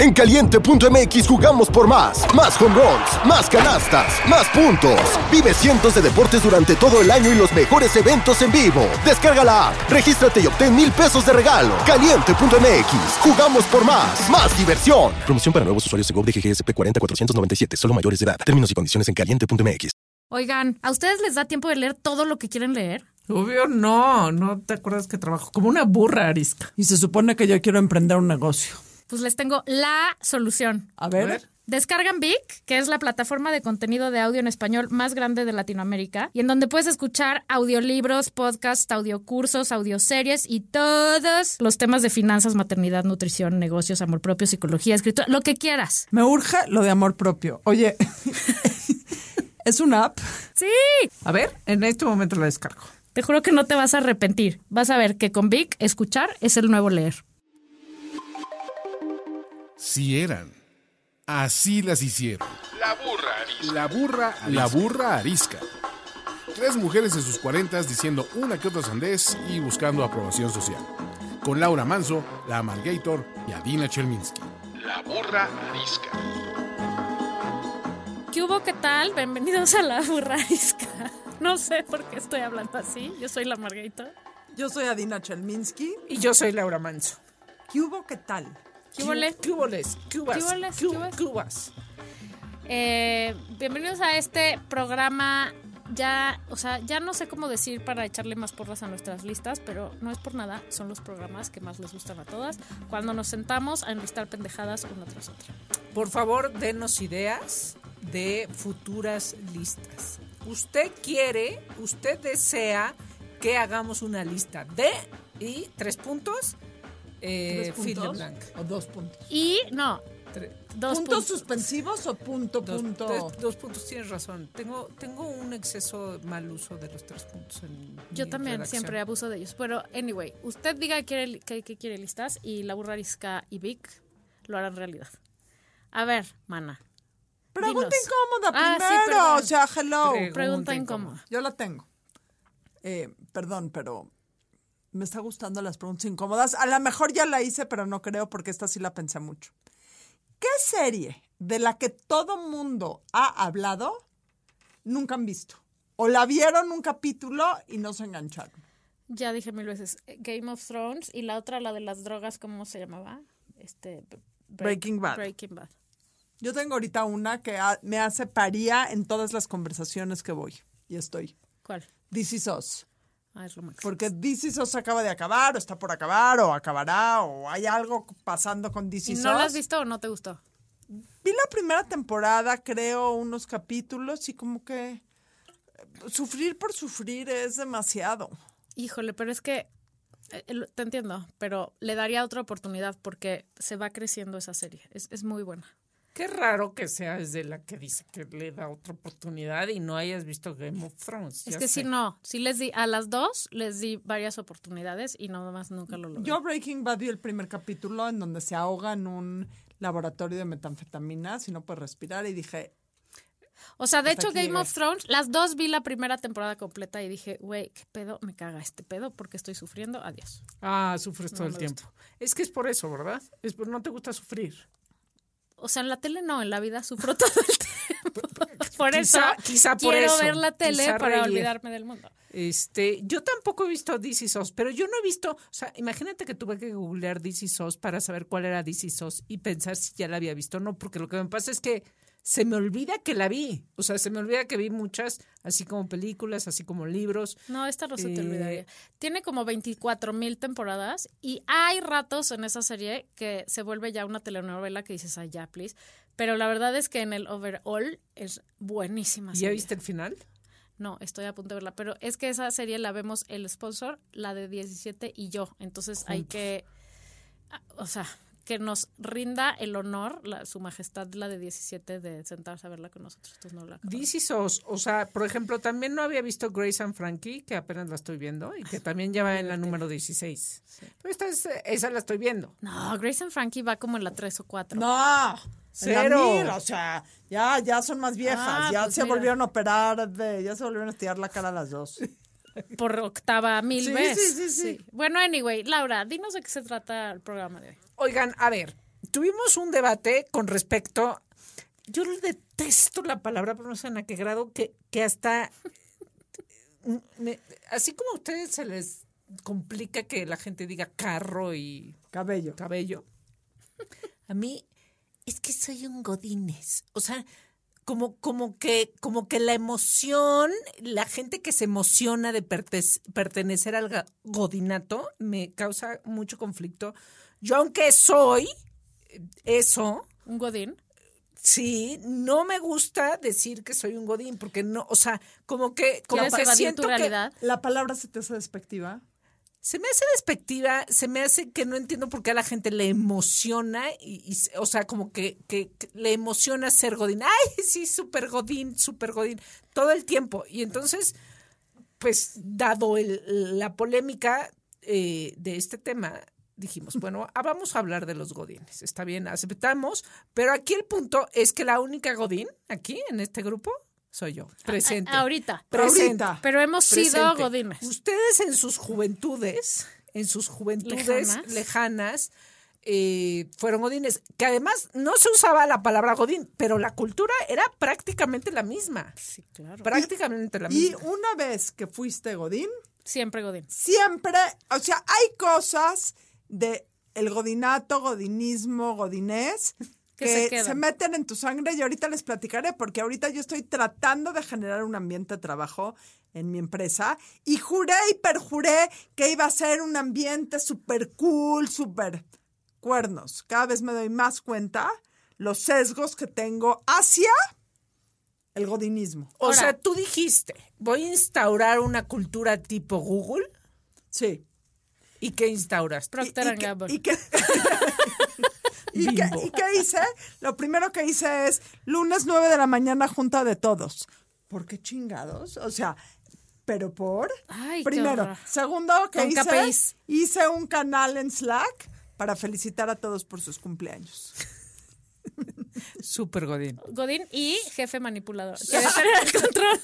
En caliente.mx jugamos por más. Más home runs, más canastas, más puntos. Vive cientos de deportes durante todo el año y los mejores eventos en vivo. Descarga la app, regístrate y obtén mil pesos de regalo. Caliente.mx, jugamos por más. Más diversión. Promoción para nuevos usuarios de GOV de GGSP 40497, solo mayores de edad. Términos y condiciones en caliente.mx. Oigan, ¿a ustedes les da tiempo de leer todo lo que quieren leer? Obvio no, no te acuerdas que trabajo como una burra arisca. Y se supone que yo quiero emprender un negocio. Pues les tengo la solución. A ver. A ver. Descargan Vic, que es la plataforma de contenido de audio en español más grande de Latinoamérica, y en donde puedes escuchar audiolibros, podcasts, audiocursos, audioseries y todos los temas de finanzas, maternidad, nutrición, negocios, amor propio, psicología, escritura, lo que quieras. Me urge lo de amor propio. Oye, ¿es una app? Sí, A ver, en este momento la descargo. te juro que no te vas a arrepentir. Vas a ver que con Vic, escuchar es el nuevo leer. Si eran. Así las hicieron. La burra arisca. La burra, la burra arisca. Tres mujeres en sus cuarentas diciendo una que otra sandez y buscando aprobación social. Con Laura Manso, la Amalgator y Adina Chelminsky. La burra arisca. ¿Qué hubo? ¿Qué tal? Bienvenidos a la burrarisca. No sé por qué estoy hablando así. Yo soy la Margarita. Yo soy Adina Chelminsky. Y yo soy Laura Manso. ¿Qué hubo? ¿Qué tal? ¿Qué hubo, le? ¿Qué huboles? ¿Qué hubas? ¿Qué huboles? ¿Qué ¿Qué hubas? ¿Qué hubas? Eh, bienvenidos a este programa. Ya, o sea, ya no sé cómo decir para echarle más porras a nuestras listas, pero no es por nada, son los programas que más les gustan a todas. Cuando nos sentamos a enlistar pendejadas una tras otra. Por favor, denos ideas de futuras listas. Usted quiere, usted desea que hagamos una lista de y tres puntos. Eh, ¿Tres fil de puntos? ¿O dos puntos? Y no, dos ¿Puntos puntos. suspensivos o punto, Dos, punto? tres- dos puntos, tienes razón. Tengo, tengo un exceso mal uso de los tres puntos en Yo mi también redacción. siempre abuso de ellos. Pero, anyway, usted diga que quiere, que, que quiere listas y la burrarisca y Vic lo harán realidad. A ver, mana. Pregunta Dinos. incómoda Ah, sí, primero. perdón. o sea, hello. Pre- Pregunta incómoda. incómoda. Yo la tengo. Eh, perdón, pero me está gustando las preguntas incómodas. A lo mejor ya la hice, pero no creo porque esta sí la pensé mucho. ¿Qué serie de la que todo mundo ha hablado nunca han visto? ¿O la vieron un capítulo y no se engancharon? Ya dije mil veces eh, Game of Thrones y la otra, la de las drogas, ¿cómo se llamaba? Este, Break- Breaking Bad. Breaking Bad. Yo tengo ahorita una que me hace paría en todas las conversaciones que voy. Y estoy. ¿Cuál? This is Us. Ah, es lo máximo. Porque Us acaba de acabar, o está por acabar, o acabará, o hay algo pasando con This ¿Y no la has visto o no te gustó? Vi la primera temporada, creo, unos capítulos, y como que eh, sufrir por sufrir es demasiado. Híjole, pero es que eh, te entiendo, pero le daría otra oportunidad porque se va creciendo esa serie. Es, es muy buena. Qué raro que seas de la que dice que le da otra oportunidad y no hayas visto Game of Thrones. Es que sé. si no, si les di a las dos, les di varias oportunidades y nada más nunca lo logré. Yo Breaking Bad vi el primer capítulo en donde se ahoga en un laboratorio de metanfetaminas y no puede respirar, y dije, O sea, de Hasta hecho, Game llegué. of Thrones, las dos vi la primera temporada completa y dije, güey, qué pedo, me caga este pedo porque estoy sufriendo. Adiós. Ah, sufres todo el tiempo. Es que es por eso, ¿verdad? Es por no te gusta sufrir. O sea, en la tele no, en la vida sufro todo el tiempo. por eso Quizá- quizá por quiero eso, ver la tele quizá para reír. olvidarme del mundo. Este, yo tampoco he visto Is Us, pero yo no he visto, o sea, imagínate que tuve que googlear Is Us para saber cuál era Is Us y pensar si ya la había visto o no, porque lo que me pasa es que se me olvida que la vi, o sea, se me olvida que vi muchas, así como películas, así como libros. No, esta no se te Eh, olvidaría. Tiene como 24 mil temporadas y hay ratos en esa serie que se vuelve ya una telenovela que dices, ay, ya, please. Pero la verdad es que en el overall es buenísima. ¿Y ¿Ya serie. viste el final? No, estoy a punto de verla. Pero es que esa serie la vemos el sponsor, la de 17 y yo. Entonces hay que. ah, O sea, que nos rinda el honor, la, su majestad, la de 17, de sentarse a verla con nosotros. Entonces no la. This Is Us, o sea, por ejemplo, también no había visto Grace and Frankie, que apenas la estoy viendo, y que también ya va en la número 16. Pero esta es, esa la estoy viendo. No, Grace and Frankie va como en la 3 o 4. no, Cero. Mil, o sea, ya, ya son más viejas, Ah, ya pues se mira. volvieron a operar, de, ya se volvieron a estirar la cara las dos. Por octava mil Sí, veces. sí, sí, sí. Bueno, anyway, Laura, dinos de qué se trata el programa de hoy. Oigan, a ver, tuvimos un debate con respecto. Yo detesto la palabra, pero no sé a qué grado, que, que hasta. me- así como a ustedes se les complica que la gente diga carro y Cabello. cabello. A mí es que soy un godines. O sea, como, como, que, como que la emoción, la gente que se emociona de perte- pertenecer al godinato me causa mucho conflicto. Yo, aunque soy eso, Un godín. sí, no me gusta decir que soy un godín, porque no, o sea, como que, como ¿Quieres que siento tu que realidad? ¿La palabra se te hace despectiva? se me hace despectiva, se me hace que no entiendo por qué a la gente le emociona, y, y o sea, como que, que- que le emociona ser Godín. ¡Ay, sí, súper Godín, súper Godín! Todo el tiempo. Y entonces, pues, dado el- la polémica eh, de este tema, dijimos, bueno, ah, vamos a hablar de los Godines. Está bien, aceptamos, pero aquí el punto es que la única Godín, aquí, en este grupo, soy yo, presente. A- ahorita. Presente. Ahorita. Pero hemos sido godines. Ustedes en sus juventudes, en sus juventudes Lejanas. lejanas, eh, fueron godines. Que además no se usaba la palabra godín, pero la cultura era prácticamente la misma. Sí, claro. Prácticamente la Y misma. una vez que fuiste Godín, Siempre godín. siempre, o sea, hay cosas de el godinato, godinismo, godinés Que se meten en tu sangre y ahorita les platicaré porque ahorita yo estoy tratando de generar un ambiente de trabajo en mi empresa y juré y perjuré que iba a ser un ambiente súper cool, súper cuernos. Cada vez me doy más cuenta los sesgos que tengo hacia el godinismo. O Ahora- sea, tú dijiste, voy a instaurar una cultura tipo Google. Sí. ¿Y qué instauraste? Procter y que- Gamble. y que- ¿Y qué, y hice? Lo primero que hice es lunes 9 de la mañana junta de todos. ¿Por qué chingados? O sea, pero por... Ay, Primero. Segundo, que Con hice? KPIs. Hice un canal en Slack para felicitar a todos por sus cumpleaños. Súper Godín. Godín y jefe manipulador. Tener el control.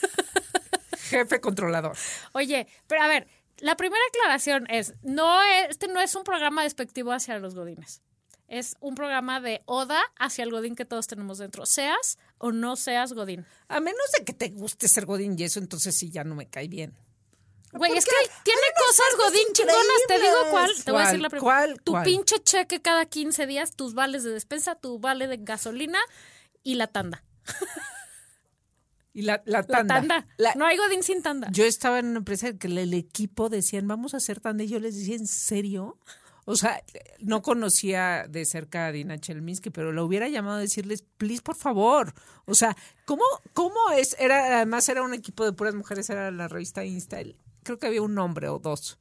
Jefe controlador. Oye, pero a ver, la primera aclaración es, no es- este no es un programa despectivo hacia los godines. Es un programa de oda hacia el godín que todos tenemos dentro. Seas o no seas godín. A menos de que te guste ser Godín y eso, entonces sí ya no me cae bien. Güey, es que tiene cosas godín chingonas. Te digo cuál. Te voy a decir la primera. ¿Cuál? Tu ¿Cuál? pinche cheque cada 15 días, tus vales de despensa, tu vale de gasolina y la tanda. Y la, la La tanda. tanda. La- No hay godín sin tanda. Yo estaba en una empresa que el, el equipo decían, vamos a hacer tanda. Y yo les decía, ¿en serio? O sea, no conocía de cerca a Dina Chelminsky, pero lo hubiera llamado a decirles, please, por favor. O sea, ¿cómo, cómo es? Era, además era un equipo de puras mujeres, era la revista Insta. Creo que había un hombre o dos.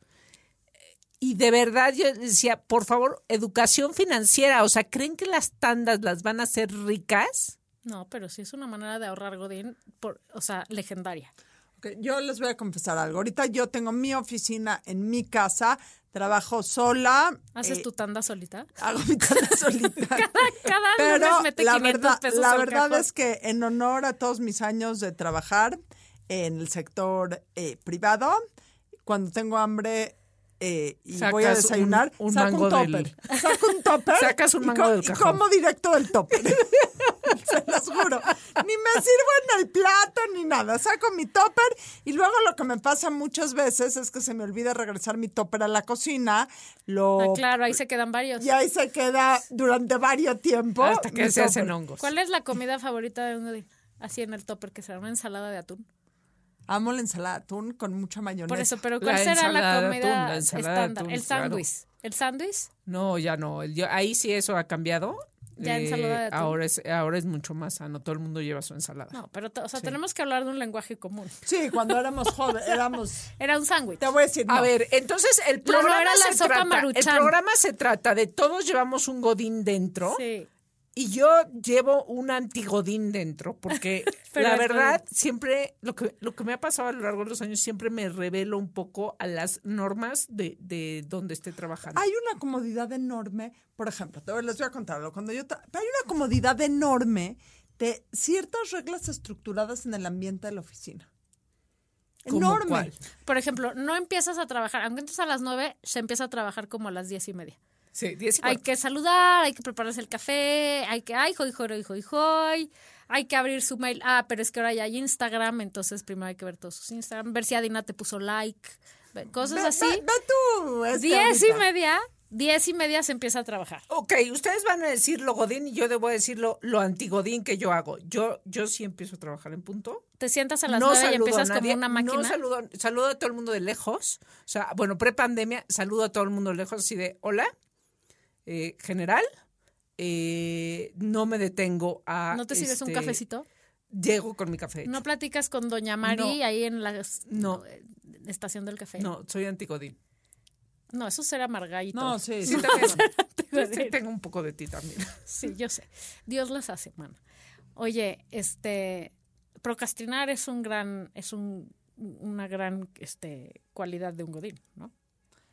Y de verdad yo decía, por favor, educación financiera. O sea, ¿creen que las tandas las van a hacer ricas? No, pero sí es una manera de ahorrar godín, por, o sea, legendaria. Ok, Yo les voy a confesar algo. Ahorita yo tengo mi oficina en mi casa, trabajo sola. ¿Haces eh, tu tanda solita? Hago mi tanda solita. Cada Pero lunes mete la 500 verdad, pesos la verdad cajón. es que en honor a todos mis años de trabajar en el sector eh, privado, cuando tengo hambre eh, y voy a un- desayunar, un saco mango un topper. del- Saco un topper. Sacas un y mango co- del y cajón. como directo del topper. Se los juro. Ni me sirvo en el plato ni nada. Saco mi topper y luego lo que me pasa muchas veces es que se me olvida regresar mi topper a la cocina. Lo Ah, claro, ahí se quedan varios. y ahí se queda durante varios tiempos. Hasta que se hacen hongos. ¿Cuál es la comida favorita de un? Así en el topper, que será una ensalada de atún. Amo la ensalada de atún con mucha mayonesa. Por eso, pero La ¿cuál será ensalada la de comida atún, la ensalada de estándar? atún, el claro. sándwich. ¿El sándwich? No, ya no. Yo- ahí sí eso ha cambiado. Eh, Ya ensalada de atún. ahora es ahora es mucho más sano. Todo el mundo lleva su ensalada. No, pero o sea, tenemos que hablar de un lenguaje común. Sí, cuando éramos jóvenes, éramos... Era un sándwich. Te voy a decir, A no. ver, entonces el No, no, programa era la se sopa trata, el programa se trata de todos llevamos un godín dentro Sí. Y yo llevo un antigodín dentro porque la verdad siempre lo que lo que me ha pasado a lo largo de los años siempre me revelo un poco a las normas de, de donde esté trabajando. Hay una comodidad enorme, por ejemplo, te voy- les voy a contarlo. Cuando yo hay una comodidad enorme de ciertas reglas estructuradas en el ambiente de la oficina. ¿Cómo Enorme. cuál? Por ejemplo, no empiezas a trabajar, aunque entres a las 9, se empieza a trabajar como a las diez y media. Sí, 10 y Hay que saludar, hay que prepararse el café, hay que, ay, hoy, hoy, hoy, hoy, hay que abrir su mail. Ah, pero es que ahora ya hay Instagram, entonces primero hay que ver todos sus Instagram, ver si Adina te puso like, cosas Ve- así. Ve, ve tú. este, Diez y ahorita. media, diez y media se empieza a trabajar. Ok, ustedes van a decir lo godín y yo debo decir lo, lo antigodín que yo hago. Yo, yo sí empiezo a trabajar en punto. Te sientas a las no nueve y empiezas nadie, como una máquina. No saludo, saludo a todo el mundo de lejos. O sea, bueno, pre-pandemia, saludo a todo el mundo de lejos, así de hola, eh, general. eh, no me detengo a. ¿No te sirves un este, cafecito? Llego con mi café. ¿No platicas con Doña Mari No. ahí en la No. eh, estación del café? No, soy antigodín. No, eso será Margarito. No, sí, Sí, sí. también. Sí, tengo un poco de ti también. Sí, yo sé. Dios las hace, mano. Oye, este procrastinar es un gran es un una gran este cualidad de un godín, ¿no?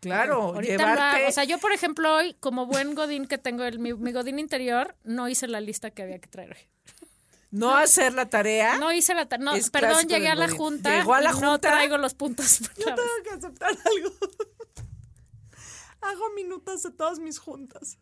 Claro, llevarte. o sea, yo por ejemplo hoy como buen godín que tengo el mi, mi godín interior no hice la lista que había que traer hoy. no hacer la tarea. No hice la ta- no, perdón, llegué a la junta Llegó a la y no junta. traigo los puntos. Yo tengo que aceptar algo. Hago minutos de todas mis juntas.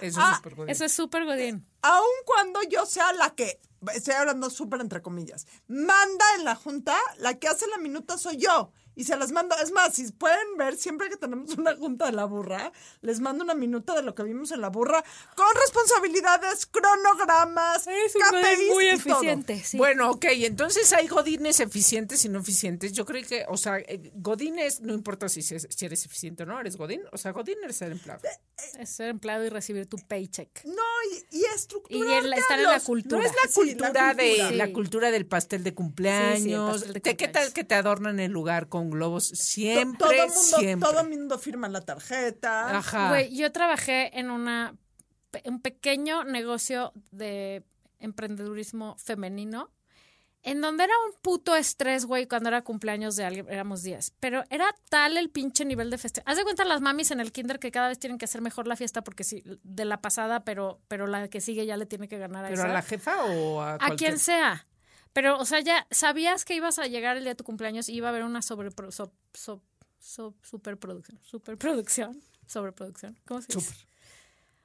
Eso Ah, es súper godín. Eso es súper godín. Aun cuando yo sea la que, estoy hablando súper entre comillas, manda en la junta, la que hace la minuta soy yo. Y se las mando, es más, si pueden ver, siempre que tenemos una junta de la burra, les mando una minuta de lo que vimos en la burra, con responsabilidades, cronogramas, Es KPIs muy y todo. eficiente, sí. Bueno, ok, entonces hay godines eficientes y no eficientes. Yo creo que, o sea, eh, godines, no importa si, se- si eres eficiente o no, eres godín. O sea, godín eres el empleado. Es ser empleado y recibir tu paycheck. No, y, y estructurarte Y el- estar en la cultura. No es la Sí, cultura, la de cultura. la Sí. cultura del pastel de cumpleaños. pastel de ¿De ¿Qué tal que te adornan el lugar con globos? Siempre, todo el mundo, siempre. todo el mundo firma la tarjeta. Ajá. Güey, yo trabajé en una un pequeño negocio de emprendedurismo femenino en donde era un puto estrés, güey, cuando era cumpleaños de alguien, éramos 10. Pero era tal el pinche nivel de festejo. Haz de cuenta las mamis en el kinder que cada vez tienen que hacer mejor la fiesta porque sí, de la pasada, pero, pero la que sigue ya le tiene que ganar a ¿Pero esa. a la jefa o a a cualquier? quien sea. Pero, o sea, ya sabías que ibas a llegar el día de tu cumpleaños y iba a haber una sobre so- so- so- superproducción, superproducción, sobreproducción, ¿cómo se dice?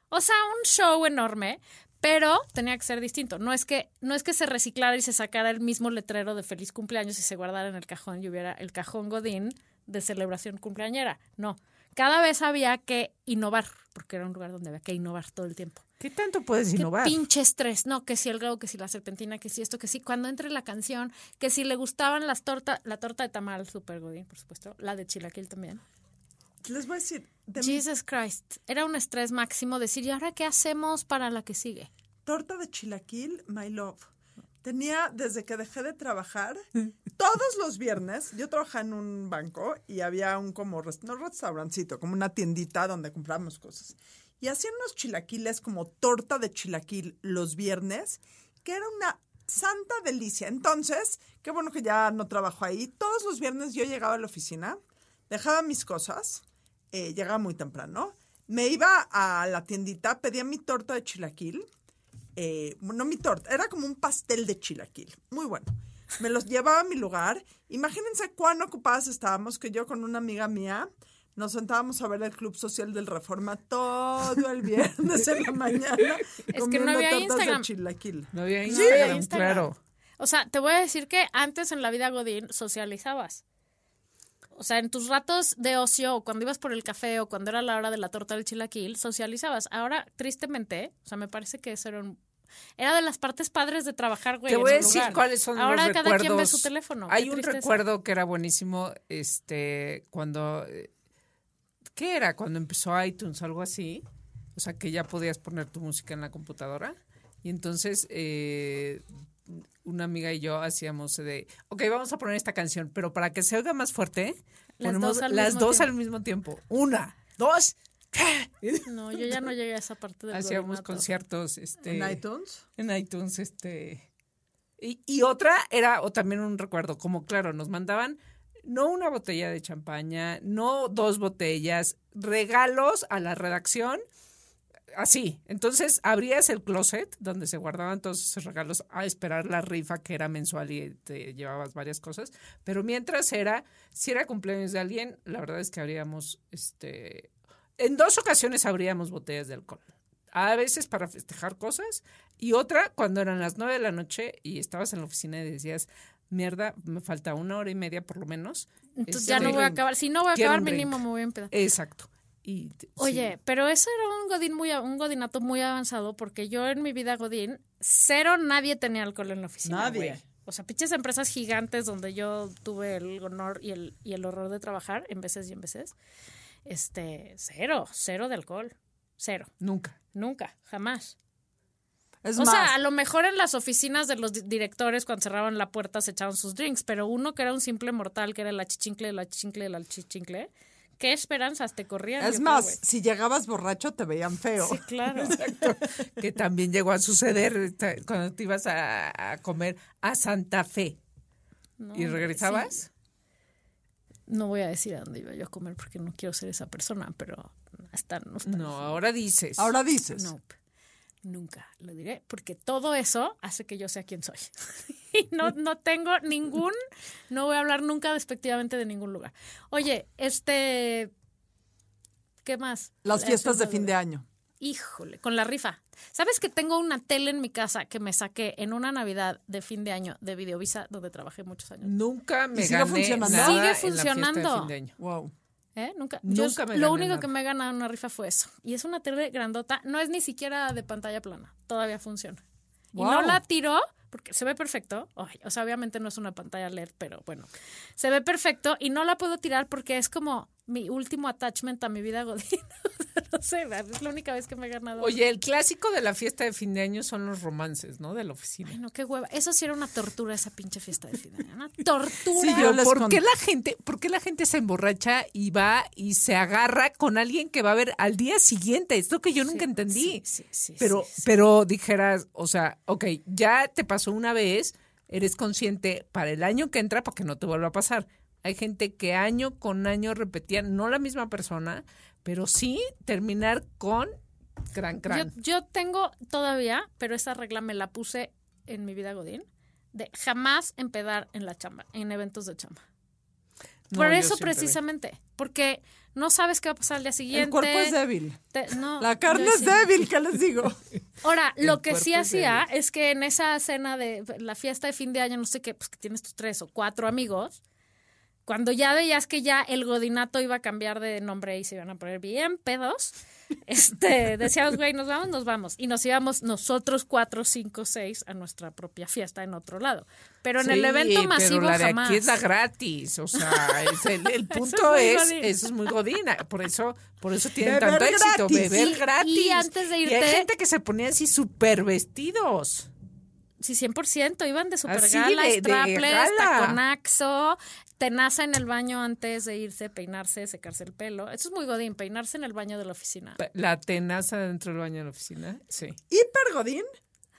O sea, un show enorme, pero tenía que ser distinto. No es que no es que se reciclara y se sacara el mismo letrero de feliz cumpleaños y se guardara en el cajón y hubiera el cajón godín de celebración cumpleañera. No, cada vez había que innovar, porque era un lugar donde había que innovar todo el tiempo. ¿Qué tanto puedes Qué innovar? pinche estrés, no, que si el globo, que si la serpentina, que si esto, que si cuando entre la canción, que si le gustaban las tortas, la torta de tamal, super godín, por supuesto, la de chilaquil también. Les voy a decir, de mi Jesus Christ, era un estrés máximo decir, ¿y ahora qué hacemos para la que sigue? torta de chilaquil, my love. Tenía, desde que dejé de trabajar, todos los viernes, yo trabajaba en un banco y había un como, no restaurancito, como una tiendita donde comprábamos cosas. Y hacían unos chilaquiles como torta de chilaquil los viernes, que era una santa delicia. Entonces, qué bueno que ya no trabajo ahí. Todos los viernes yo llegaba a la oficina, dejaba mis cosas, eh, llegaba muy temprano, me iba a la tiendita, pedía mi torta de chilaquil, eh, no mi torta, era como un pastel de chilaquil, muy bueno. Me los llevaba a mi lugar. Imagínense cuán ocupadas estábamos que yo con una amiga mía nos sentábamos a ver el Club Social del Reforma todo el viernes en la mañana. que no comiendo había tortas Instagram. de chilaquil. No había Sí, Instagram, Instagram. claro. O sea, te voy a decir que antes en la vida Godín socializabas. O sea, en tus ratos de ocio, o cuando ibas por el café, o cuando era la hora de la torta del chilaquil, socializabas. Ahora, tristemente, o sea, me parece que eso era un... Era de las partes padres de trabajar, güey. Te voy a decir lugar. cuáles son Ahora los cada recuerdos. quien ve su teléfono. Hay un recuerdo que era buenísimo, este, cuando, ¿qué era? Cuando empezó iTunes algo así. O sea, que ya podías poner tu música en la computadora. Y entonces, eh, una amiga y yo hacíamos de, ok, vamos a poner esta canción, pero para que se oiga más fuerte, Las ponemos dos las dos tiempo. al mismo tiempo. Una, dos, No, yo ya no llegué a esa parte del hacíamos conciertos, este, En iTunes. en iTunes, este. Y, y otra era, o también un recuerdo, como claro, nos mandaban no una botella de champaña, no dos botellas, regalos a la redacción, así. Entonces abrías el closet donde se guardaban todos esos regalos a esperar la rifa que era mensual y te llevabas varias cosas. Pero mientras era, si era cumpleaños de alguien, la verdad es que abríamos este en dos ocasiones abríamos botellas de alcohol. A veces para festejar cosas y otra cuando eran las nueve de la noche y estabas en la oficina y decías, mierda, me falta una hora y media por lo menos. Entonces Este, ya no voy a acabar. Si no voy a acabar, mínimo me voy a empedar. Exacto. Y, Oye, sí. pero eso era un godín muy un godinato muy avanzado porque yo en mi vida godín cero nadie tenía alcohol en la oficina. Nadie. O sea, pinches empresas gigantes donde yo tuve el honor y el, y el horror de trabajar en veces y en veces. Este, cero, cero de alcohol. Cero. nunca. Nunca, jamás. Es o más, sea, a lo mejor en las oficinas de los di- directores cuando cerraban la puerta se echaban sus drinks, pero uno que era un simple mortal, que era el achichincle, el achichincle, el achichincle, ¿qué esperanzas te corrían? es creo, más, si llegabas borracho te veían feo. Sí, claro. que también llegó a suceder cuando te ibas a, comer a Santa Fe. No, ¿Y regresabas? sí. No voy a decir a dónde iba yo a comer porque no quiero ser esa persona, pero hasta no está. No, ahora dices. Ahora dices. Nope. Nunca lo diré porque todo eso hace que yo sea quien soy. y no, no tengo ningún, no voy a hablar nunca despectivamente de ningún lugar. Oye, este, ¿qué más? Las La fiestas de fin de año. Híjole, con la rifa. ¿Sabes que tengo una tele en mi casa que me saqué en una Navidad de fin de año de Videovisa donde trabajé muchos años? Nunca me ¿Y sigue gané funcionando? nada Sigue en la fiesta de funcionando. fin de año. Wow. ¿Eh? Nunca. yo- Nunca me lo único nada. que me he ganado en una rifa fue eso. Y es una tele grandota. No es ni siquiera de pantalla plana. Todavía funciona. Y no la tiró porque se ve perfecto. Ay, o sea, obviamente no es una pantalla LED, pero bueno. Se ve perfecto y no la puedo tirar porque es como mi último attachment a mi vida godín. no sé, es la única vez que me he ganado. Oye, el clásico de la fiesta de fin de año son los romances, ¿no? De la oficina. Ay, no, qué hueva. Eso sí era una tortura, esa pinche fiesta de fin de año. Una tortura. Sí, yo Pero ¿por con- qué la gente, por qué la gente se emborracha y va y se agarra con alguien que va a ver al día siguiente? Es lo que yo nunca entendí. sí, sí, sí, pero, sí, sí. pero dijeras, o sea, ok, ya te pasó una vez, eres consciente para el año que entra para que no te vuelva a pasar. Hay gente que año con año repetía, no la misma persona, pero sí terminar con gran Yo, crán. yo tengo todavía, pero esa regla me la puse en mi vida Godín, de jamás empedar en la chamba, en eventos de chamba. No, Por eso precisamente, porque no sabes qué va a pasar al día siguiente. El cuerpo es débil. Te- no, La carne es sí. débil, ¿qué les digo? Ahora, El lo que sí es hacía es que en esa cena de la fiesta de fin de año, no sé qué, pues que tienes tus tres o cuatro amigos, cuando ya veías que ya el godinato iba a cambiar de nombre y se iban a poner bien pedos, este, decíamos, güey, nos vamos, nos vamos. Y nos íbamos nosotros cuatro, cinco, seis a nuestra propia fiesta en otro lado. Pero en el Sí, evento masivo pero la de jamás. aquí es la gratis, o sea, es el, el punto muy es, godín. eso es muy godina, por eso, por eso tienen Beber tanto éxito, gratis. beber Y- gratis. y antes de Y irte- hay gente que se ponía así súper vestidos. Sí, 100%. Iban de super Así gala, de- de strapless, gala. taconaxo, tenaza en el baño antes de irse, peinarse, secarse el pelo. Eso es muy godín, peinarse en el baño de la oficina. La tenaza dentro del baño de la oficina, sí. Hiper godín,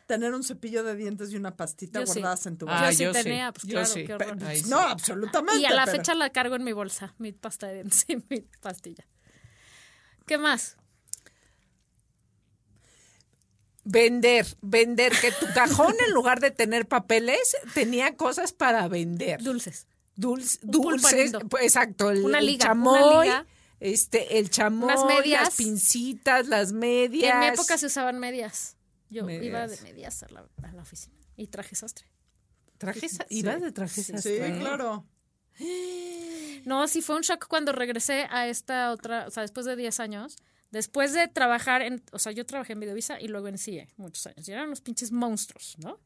tener un cepillo de dientes y una pastita Yo sí. guardadas en tu Ah, bolsa. yo sí yo sí, tenía, pues yo claro, sí. qué horror. Ahí sí. No, absolutamente. Y a la pero- fecha la cargo en mi bolsa, mi pasta de dientes y mi pastilla. ¿Qué más? Vender, vender, que tu cajón en lugar de tener papeles tenía cosas para vender. Dulces. Dulce- dulces, pues, exacto, el, Una el liga, chamoy, una liga. este, el chamoy, Unas medias. las pincitas, las medias. En mi época se usaban medias. Yo Medias. iba de medias a la, a la oficina y traje sastre. trajes, ibas de trajes Sí, sastre? claro. No, sí fue un shock cuando regresé a esta otra, o sea, después de 10 años, después de trabajar en, o sea, yo trabajé en Videovisa y luego en CIE muchos años, y eran unos pinches monstruos, ¿no?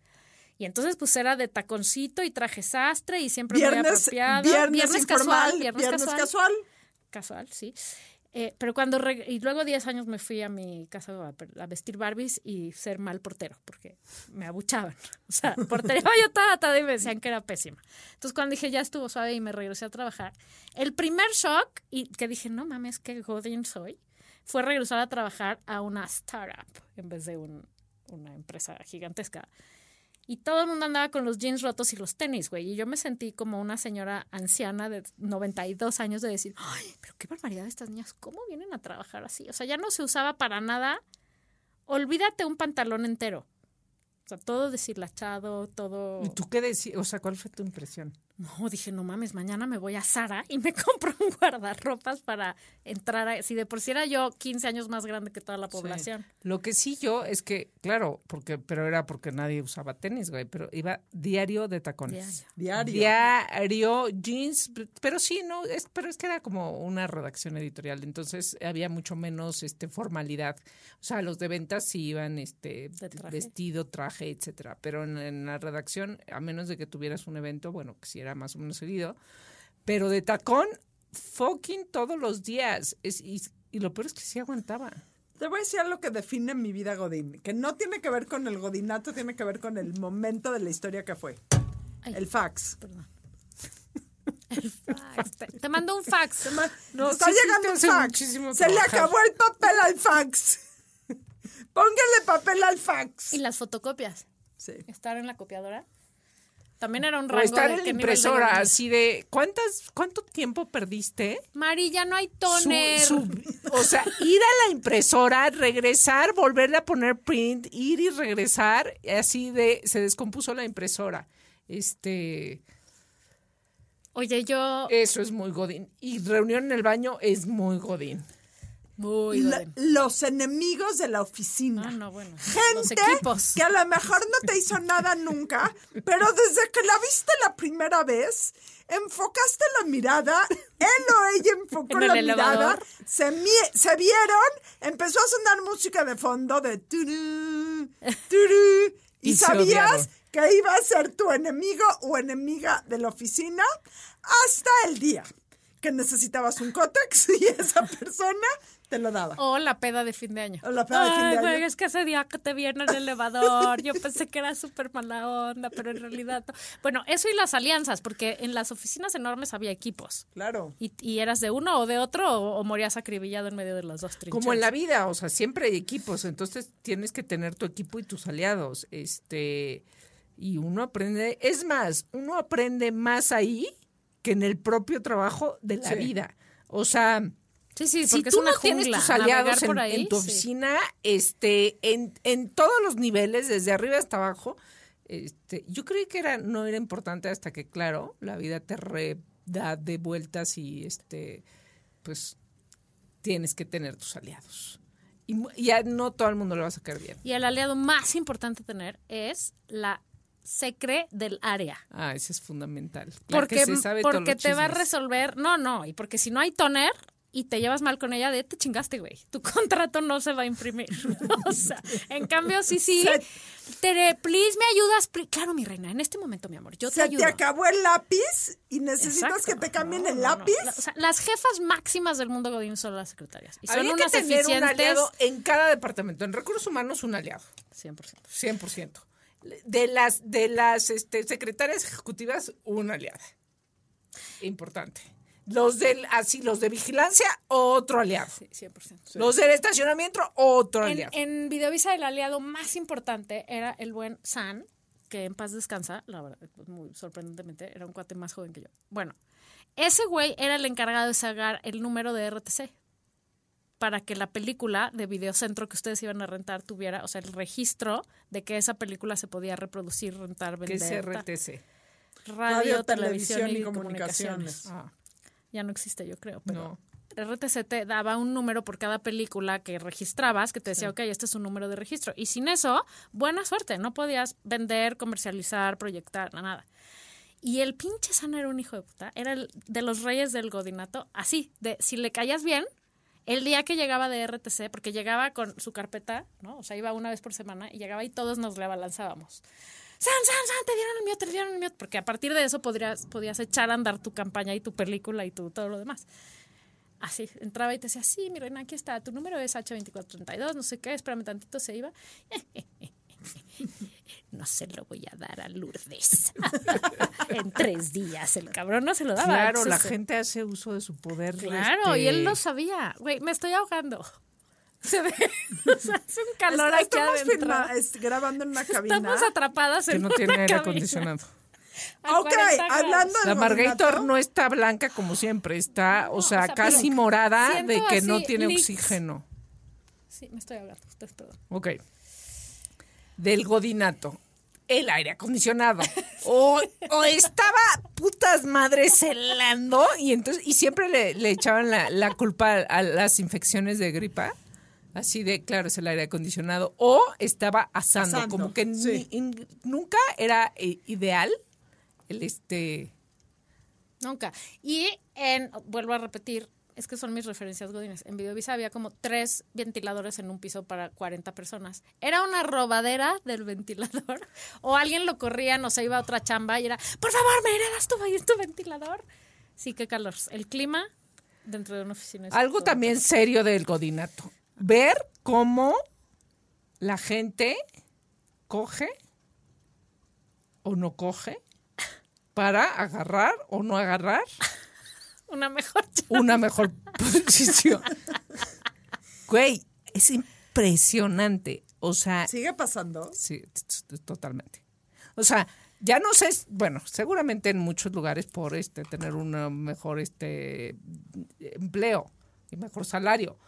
Y entonces pues era de taconcito y traje sastre y siempre muy Viernes, apropiado. viernes, informal, casual, viernes, casual, casual. casual, sí. Eh, pero cuando, y luego 10 años me fui a mi casa a, a vestir Barbies y ser mal portero, porque me abuchaban. O sea, portería yo toda, toda y me decían que era pésima. Entonces cuando dije ya estuvo suave y me regresé a trabajar, el primer shock, y que dije, no mames, qué godín soy, fue regresar a trabajar a una startup en vez de un- una empresa gigantesca. Y todo el mundo andaba con los jeans rotos y los tenis, güey. Y yo me sentí como una señora anciana de 92 años de decir, ay, pero qué barbaridad estas niñas, ¿cómo vienen a trabajar así? O sea, ya no se usaba para nada. Olvídate un pantalón entero. O sea, todo deshilachado, todo... ¿Y tú qué decías? O sea, ¿cuál fue tu impresión? No, dije, no mames, mañana me voy a Sara y me compro un guardarropas para entrar a... Si de por sí era yo 15 años más grande que toda la población. Lo que sí yo es que, claro, porque, pero era porque nadie usaba tenis, güey, pero iba diario de tacones. Diario. Diario, jeans, pero sí, no, es, pero es que era como una redacción editorial, entonces había mucho menos este formalidad. O sea, los de ventas sí iban este traje. vestido, traje, etcétera. Pero en, en la redacción, a menos de que tuvieras un evento, bueno, que sí era más o menos seguido, pero de tacón, fucking todos los días. Es, y, y lo peor es que sí aguantaba. Te voy a decir algo que define mi vida Godín, que no tiene que ver con el godinato, tiene que ver con el momento de la historia que fue. Ay. El fax. Perdón. El fax. Te, te mando un fax. No, Está sí, llegando hace fax. Se le acabó el papel al fax. Póngale papel al fax. Y las fotocopias. Sí. Estar en la copiadora. También era un O rango estar de en la de impresora, así de, ¿cuántas, ¿cuánto tiempo perdiste? Mari, ya no hay Su- toner. su- o sea, ir a la impresora, regresar, volverle a poner print, ir y regresar, así de, se descompuso la impresora. Este, Oye, yo... eso es muy godín. Y reunión en el baño es muy godín. Muy los enemigos de la oficina. Ah, no, bueno. Gente que a lo mejor no te hizo nada nunca, pero desde que la viste la primera vez, enfocaste la mirada, él o ella enfocó En la elevador. mirada, se, se vieron, empezó a sonar música de fondo de turú, turú, y, sabías que iba a ser tu enemigo o enemiga de la oficina hasta el día que necesitabas un cótex y esa persona te lo daba. O la peda de fin de año. O la peda de fin de Ay, güey, año. es que ese día que te vi en el elevador, yo pensé que era súper mala onda, pero en realidad no. Bueno, eso y las alianzas, porque en las oficinas enormes había equipos. Claro. Y, y eras de uno o de otro o, o morías acribillado en medio de las dos trincheras. Como en la vida, o sea, siempre hay equipos, entonces tienes que tener tu equipo y tus aliados. Este, y uno aprende, es más, uno aprende más ahí que en el propio trabajo de la Sí. vida. O sea, Sí, sí, si tú es una no tienes tus aliados en, ahí, en tu oficina, este, en, en todos los niveles, desde arriba hasta abajo, este, yo creí que era, no era importante hasta que, claro, la vida te re da de vueltas y este, pues tienes que tener tus aliados. Y ya no todo el mundo le va a sacar bien. Y el aliado más importante tener es la secre del área. Ah, ese es fundamental. La Porque, que se sabe porque te va a resolver. No, no. Y porque si no hay toner y te llevas mal con ella, de te chingaste, güey. Tu contrato no se va a imprimir. o sea, en cambio, sí, sí. Tere, please, ¿me ayudas? Claro, mi reina, en este momento, mi amor, yo te Se ayudo. te acabó el lápiz y necesitas Exacto. que te cambien No, el no, no. lápiz. La- o sea, las jefas máximas del mundo Godín son las secretarias. Y son Habría que unas tener un aliado en cada departamento. En recursos humanos, un aliado. 100%. 100%. De las, de las este, secretarias ejecutivas, una aliada. Importante. Los del, así, los de vigilancia, otro aliado. Sí, 100%. Los del estacionamiento, otro En, aliado. en Videovisa el aliado más importante era el buen San, que en paz descansa, la verdad, pues, muy sorprendentemente, era un cuate más joven que yo. Bueno, ese güey era el encargado de sacar el número de RTC para que la película de Videocentro que ustedes iban a rentar tuviera, o sea, el registro de que esa película se podía reproducir, rentar, que vender. es tal. RTC. Radio, televisión y, comunicaciones. Ah, Ya no existe, yo creo, pero no. RTC te daba un número por cada película que registrabas, que te decía, ok, este es un número de registro. Y sin eso, buena suerte, no podías vender, comercializar, proyectar, nada. Y el pinche Sana era un hijo de puta, era el de los reyes del godinato, así, de si le caías bien, el día que llegaba de RTC, porque llegaba con su carpeta, ¿no? O sea, iba una vez por semana y llegaba y todos nos le abalanzábamos. San, San, San, te dieron el mío, te dieron el mío, porque a partir de eso podrías, podías echar a andar tu campaña y tu película y tu, todo lo demás. Así, entraba y te decía, sí, mi reina, aquí está, tu número es H2432, no sé qué, espérame tantito, se iba. No se lo voy a dar a Lourdes. en tres días, el cabrón no se lo daba. Claro, la Entonces, gente hace uso de su poder. Claro, y este, él lo sabía. Güey, me estoy ahogando. Se ve, o sea, hace un calor Est- aquí Estamos adentro. filma- es- grabando en una cabina. Estamos atrapadas Que en no una tiene aire acondicionado. a Ok, 40 grados. hablando del La Margator no está blanca como siempre, está, o sea, o sea, casi morada de que no tiene leaks. oxígeno. Sí, me estoy ahogando, ustedes perdón. Ok. Del godinato. el aire acondicionado. O, o estaba putas madres helando y entonces y siempre le, le echaban la, la culpa a las infecciones de gripa. Así de, claro, es el aire acondicionado. O estaba asando, Asando, como que ni- sí. in- nunca era eh, ideal el este... Nunca. Y en, vuelvo a repetir, es que son mis referencias godines. En Videovisa había como tres ventiladores en un piso para 40 personas. Era una robadera del ventilador. O alguien lo corría, no se iba a otra chamba y era, por favor, me heredas tu, tu ventilador. Sí, qué calor. El clima dentro de una oficina. es Algo todo. también serio del godinato. Ver cómo la gente coge o no coge para agarrar o no agarrar Una mejor chamba. una mejor posición. Güey, es impresionante. O sea, ¿Sigue pasando? Sí, totalmente. O sea, ya no sé, bueno, seguramente en muchos lugares por este tener un mejor este empleo y mejor salario,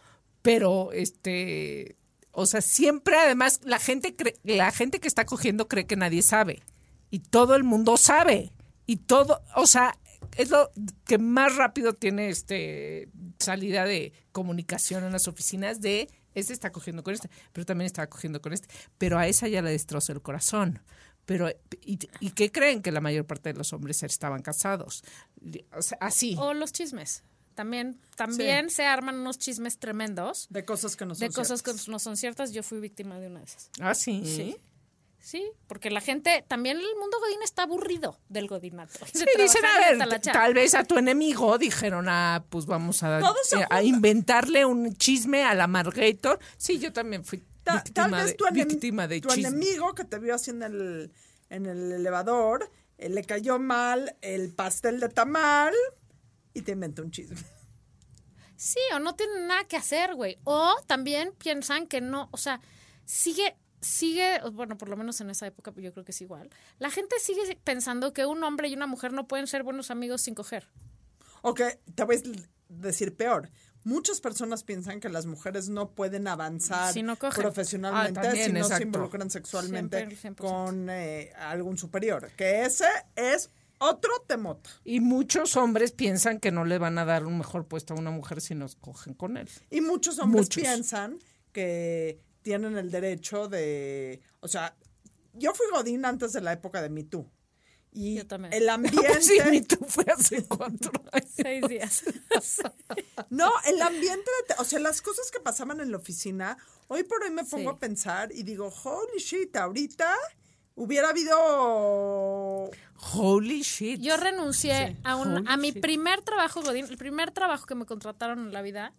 pero este, o sea, siempre además la gente cree- la gente que está cogiendo cree que nadie sabe y todo el mundo sabe y todo, o sea, es lo que más rápido tiene este salida de comunicación en las oficinas de este está cogiendo con este, pero también está cogiendo con este, pero a esa ya le destrozó el corazón. Pero ¿y, y qué creen que la mayor parte de los hombres estaban casados? O sea, así. O los chismes. También, también se arman unos chismes tremendos De cosas que no son de cosas que ciertas. no son ciertas. Yo fui víctima de una de esas. Así. Sí. Sí, porque la gente, también el mundo godín está aburrido del godinato. Sí, dicen, a ver, tal vez a tu enemigo dijeron, ah, pues vamos a, eh, a inventarle un chisme a la Margator. Sí, yo también fui Ta- víctima, tal vez de, tu, víctima de tu chisme. enemigo que te vio así en el, en el elevador, eh, le cayó mal el pastel de tamal y te inventó un chisme. Sí, o no tienen nada que hacer, güey. O también piensan que no, o sea, sigue, sigue, bueno, por lo menos en esa época yo creo que es igual. La gente sigue pensando que un hombre y una mujer no pueden ser buenos amigos sin coger. O que te voy a decir peor. Muchas personas piensan que las mujeres no pueden avanzar Si no cogen. profesionalmente Ah, también, si no se involucran sexualmente Siempre, 100%. con eh, algún superior. Que ese es otro temota. Y muchos hombres piensan que no le van a dar un mejor puesto a una mujer si nos cogen con él. Y muchos hombres Muchos. piensan que tienen el derecho de... O sea, yo fui Godín antes de la época de Me Too. Y Yo también. el ambiente... Sí, ni tú fue hace cuatro años. Seis días. No, el ambiente, de o sea, las cosas que pasaban en la oficina, hoy por hoy me pongo Sí. a pensar y digo, holy shit, ahorita hubiera habido... Holy shit. Yo renuncié a, un, Holy a mi shit. primer trabajo, Godín, el primer trabajo que me contrataron en la vida,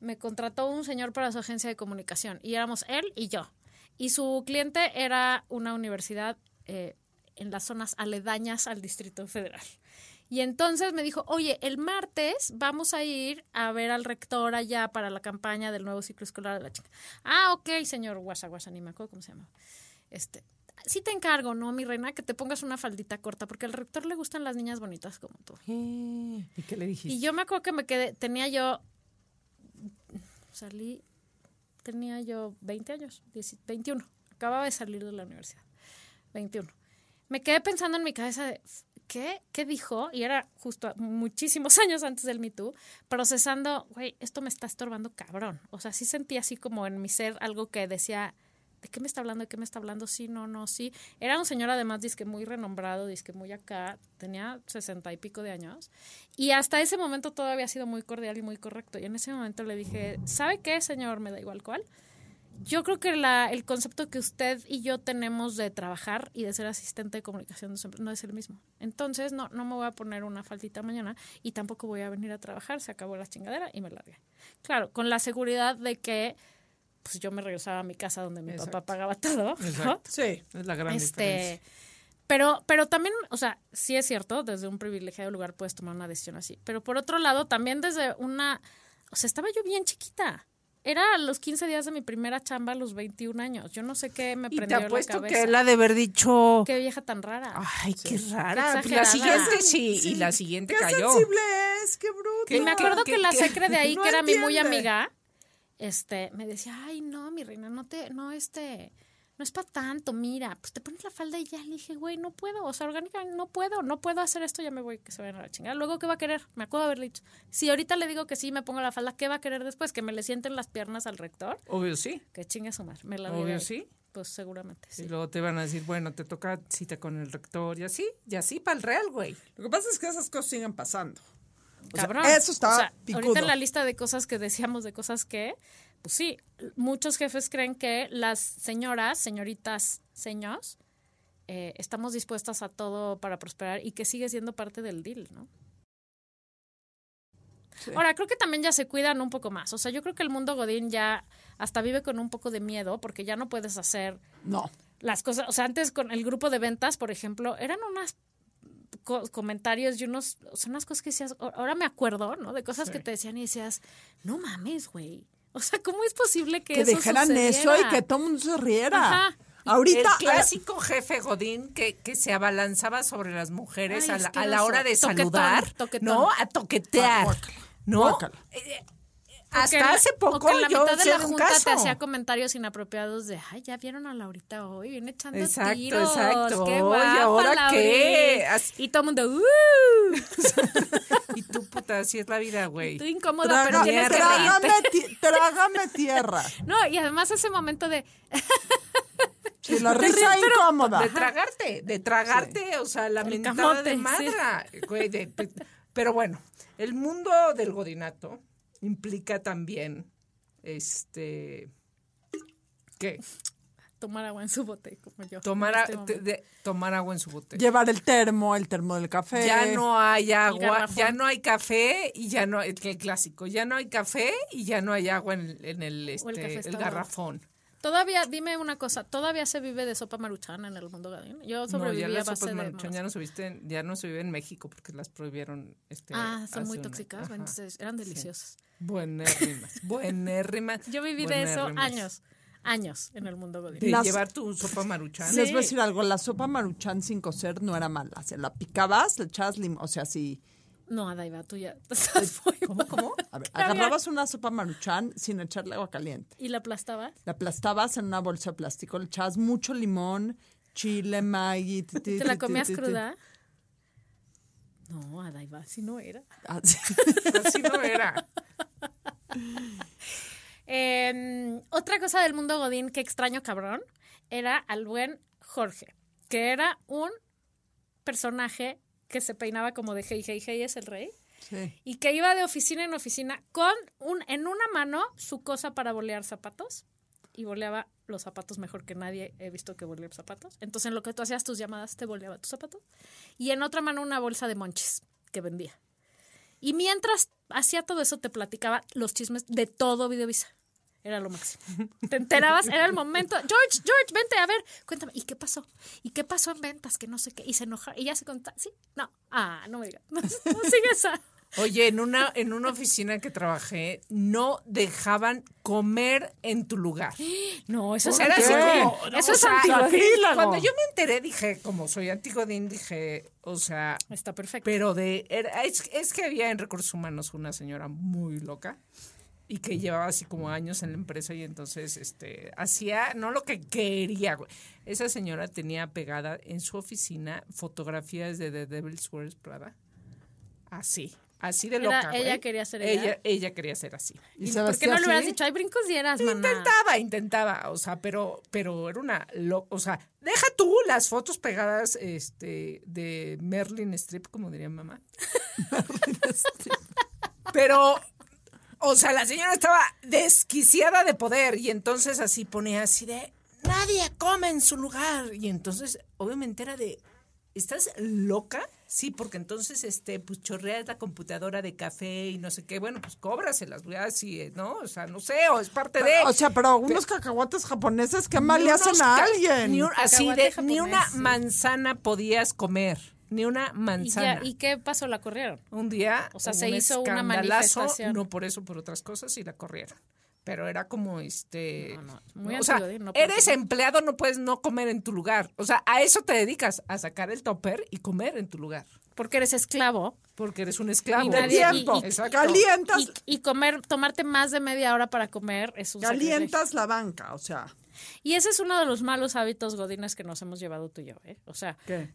me contrató un señor para su agencia de comunicación y éramos él y yo. Y su cliente era una universidad eh, en las zonas aledañas al Distrito Federal. Y entonces me dijo, oye, el martes vamos a ir a ver al rector allá para la campaña del nuevo ciclo escolar de la chica. Ah, ok, señor Guasa Guasa, ni me acuerdo cómo se llama. Este, sí te encargo, ¿no, mi reina? Que te pongas una faldita corta, porque al rector le gustan las niñas bonitas como tú. ¿Y qué le dijiste? Y yo me acuerdo que me quedé, tenía yo, salí, tenía yo 20 años, 10 21, acababa de salir de la universidad, 21. Me quedé pensando en mi cabeza de, ¿qué? ¿Qué dijo? Y era justo muchísimos años antes del Me Too, procesando, güey, esto me está estorbando cabrón. O sea, sí sentí así como en mi ser algo que decía, ¿de qué me está hablando? ¿De qué me está hablando? Sí, no, no, sí. Era un señor además, disque muy renombrado, muy acá, tenía sesenta y pico de años. Y hasta ese momento todo había sido muy cordial y muy correcto. Y en ese momento le dije, ¿sabe qué, señor? Me da igual cuál. Yo creo que el concepto que usted y yo tenemos de trabajar y de ser asistente de comunicación no es el mismo. Entonces, no, no me voy a poner una faldita mañana y tampoco voy a venir a trabajar. Se acabó la chingadera y me largué. Claro, con la seguridad de que pues yo me regresaba a mi casa donde mi Exacto. papá pagaba todo. ¿no? Sí. Es la gran Este, diferencia. pero, pero también, o sea, sí es cierto, desde un privilegiado lugar puedes tomar una decisión así. Pero por otro lado, también desde una, o sea, estaba yo bien chiquita. Era a los 15 días de mi primera chamba a los 21 años. Yo no sé qué me Y te prendió la cabeza. que él ha de haber dicho... Qué vieja tan rara. Ay, qué rara. Qué la exagerada. siguiente sí, y la siguiente ¡Qué cayó. sensible es! ¡Qué bruto! ¿Qué y me acuerdo qué- que la secre de ahí, No que era mi muy amiga, este, me decía, ay, no, mi reina, no te, no, este, no es para tanto, mira, pues te pones la falda y ya le dije, güey, no puedo, o sea, orgánicamente no puedo, no puedo hacer esto, ya me voy, que se vayan a la chingada. Luego, ¿qué va a querer? Me acuerdo de haberle dicho, si ahorita le digo que sí, me pongo la falda, ¿qué va a querer después? ¿Que me le sienten las piernas al rector? Obvio sí. Que chingue su madre, me la Obvio diré. sí. Pues seguramente sí. Y luego te van a decir, bueno, te toca cita con el rector y así, y así para el real, güey. Lo que pasa es que esas cosas siguen pasando. O sea, Cabrón. eso está O sea, picudo. Ahorita en la lista de cosas que decíamos, de cosas que, pues sí, muchos jefes creen que las señoras, señoritas, seños, eh, estamos dispuestas a todo para prosperar y que sigue siendo parte del deal, ¿no? Ahora, creo que también ya se cuidan un poco más. O sea, yo creo que el mundo Godín ya hasta vive con un poco de miedo porque ya no puedes hacer No. las cosas. O sea, antes con el grupo de ventas, por ejemplo, eran unas co- comentarios y unos, sea, unas cosas que decías, ahora me acuerdo, ¿no? De cosas que te decían y decías, no mames, güey. O sea, ¿cómo es posible que, Que eso dijeran eso y sucediera? que todo el mundo se riera. Ajá. Ahorita. el clásico jefe Godín que, que se abalanzaba sobre las mujeres Ay, a, la, a la hora de Toquetón, saludar, toquetón. ¿no? A toquetear, Ah, ¿no? guácala. Eh, O hasta la- hace o poco que en la yo mitad de la junta te hacía comentarios inapropiados de, ay, ya vieron a Laurita hoy, viene echando Exacto, tiros. exacto. Qué guapa, ¿ahora Lauri". qué? Y todo el mundo, "Uh". Y tú, puta, así es la vida, güey. Tú incómoda, Traga- pero tienes que trágame, ti- trágame tierra. No, y además ese momento de, Sí, la risa incómoda. De tragarte, de tragarte, o sea, la mentada de güey, de- pero bueno, el mundo del godinato implica también, este, ¿qué? Tomar agua en su bote, como yo. Tomar, a- este de- tomar agua en su botella. Llevar el termo, el termo del café. Ya no hay agua, ya no hay café y ya no, el, el clásico, ya no hay café y ya no hay agua en el, en el, este, el garrafón. Todavía, dime una cosa, ¿todavía se vive de sopa maruchan en el mundo gadín? Yo No, ya sobreviví a base sopas de... maruchan ya no se viste, ya no se vive en México porque las prohibieron. Este, Ah, son muy tóxicas, entonces eran deliciosas. Buenérrimas, buenérrimas. Yo viví de eso años, años en el mundo godín. De Las- llevar tu sopa maruchan. Les voy a decir algo, la sopa maruchan sin cocer no era mala. O sea, la picabas, le echabas limón, o sea, si, No, Adaiva, tú ya estás muy ¿Cómo, cómo? a ver, agarrabas una sopa maruchan sin echarle agua caliente. ¿Y la aplastabas? La aplastabas en una bolsa de plástico, le echabas mucho limón, chile, maggi. ti, ti, ¿Te la comías ti, cruda? No, Adaiva, así no era. Ah, sí. Así no era. Eh, otra cosa del mundo Godín que extraño cabrón era al buen Jorge, que era un personaje que se peinaba como de Hey, Hey, Hey es el rey. Sí. Y que iba de oficina en oficina con un, en una mano su cosa para bolear zapatos. Y boleaba los zapatos mejor que nadie he visto que bolear zapatos. Entonces, en lo que tú hacías tus llamadas, te boleaba tus zapatos. Y en otra mano una bolsa de monches que vendía. Y mientras hacía todo eso, te platicaba los chismes de todo Videovisa. Era lo máximo. Te enterabas, era el momento. George, George, vente, a ver, cuéntame, ¿y qué pasó? ¿Y qué pasó en ventas? Que no sé qué. Y se enoja. Y ya se contaba. ¿Sí? No. Ah, no me digas. No, no sigue esa. Oye, en una, en una oficina que trabajé, no dejaban comer en tu lugar. No, eso es Era así como, Eso es sea. Cuando yo me enteré, dije, como soy antigodín, dije, o sea, Está perfecto. pero de, era- es, es que había en recursos humanos una señora muy loca y que llevaba así como años en la empresa y entonces este hacía no lo que quería, güey. Esa señora tenía pegada en su oficina fotografías de The Devil's Wears Prada. Así, así de Era- loca, güey. ella quería ser ella. ella. Ella quería ser así. ¿Y ¿Y se ¿Por qué no le hubieras así? dicho, hay brincos y eras, maná? Intentaba, intentaba, o sea, pero, pero era una, lo- o sea, deja tú las fotos pegadas, este, de Merlin Strip, como diría mamá. pero, o sea, la señora estaba desquiciada de poder y entonces así ponía así de, nadie come en su lugar y entonces, obviamente era de, ¿estás loca? Sí, porque entonces, este, pues chorreas la computadora de café y no sé qué, bueno, pues cóbraselas, güey, así, ¿no? O sea, no sé, o es parte de... O sea, pero unos cacahuates japoneses, ¿qué mal le hacen a alguien? Ni un- así de, ni una manzana podías comer, ni una ¿Y, manzana. ya- ¿Y qué pasó? ¿La corrieron? Un día, O sea, se un hizo una manifestación. No por eso, por otras cosas, y la corrieron. Pero era como este. No, no, muy o sea, no puede eres ser. empleado, no puedes no comer en tu lugar. O sea, a eso te dedicas, a sacar el topper y comer en tu lugar. Porque eres esclavo. Porque eres un esclavo. Y nadie- tiempo. y-. Calientas, Y, y comer, tomarte más de media hora para comer es un calientas la banca, o sea. Y ese es uno de los malos hábitos godines que nos hemos llevado tú y yo, ¿eh? O sea, ¿Qué?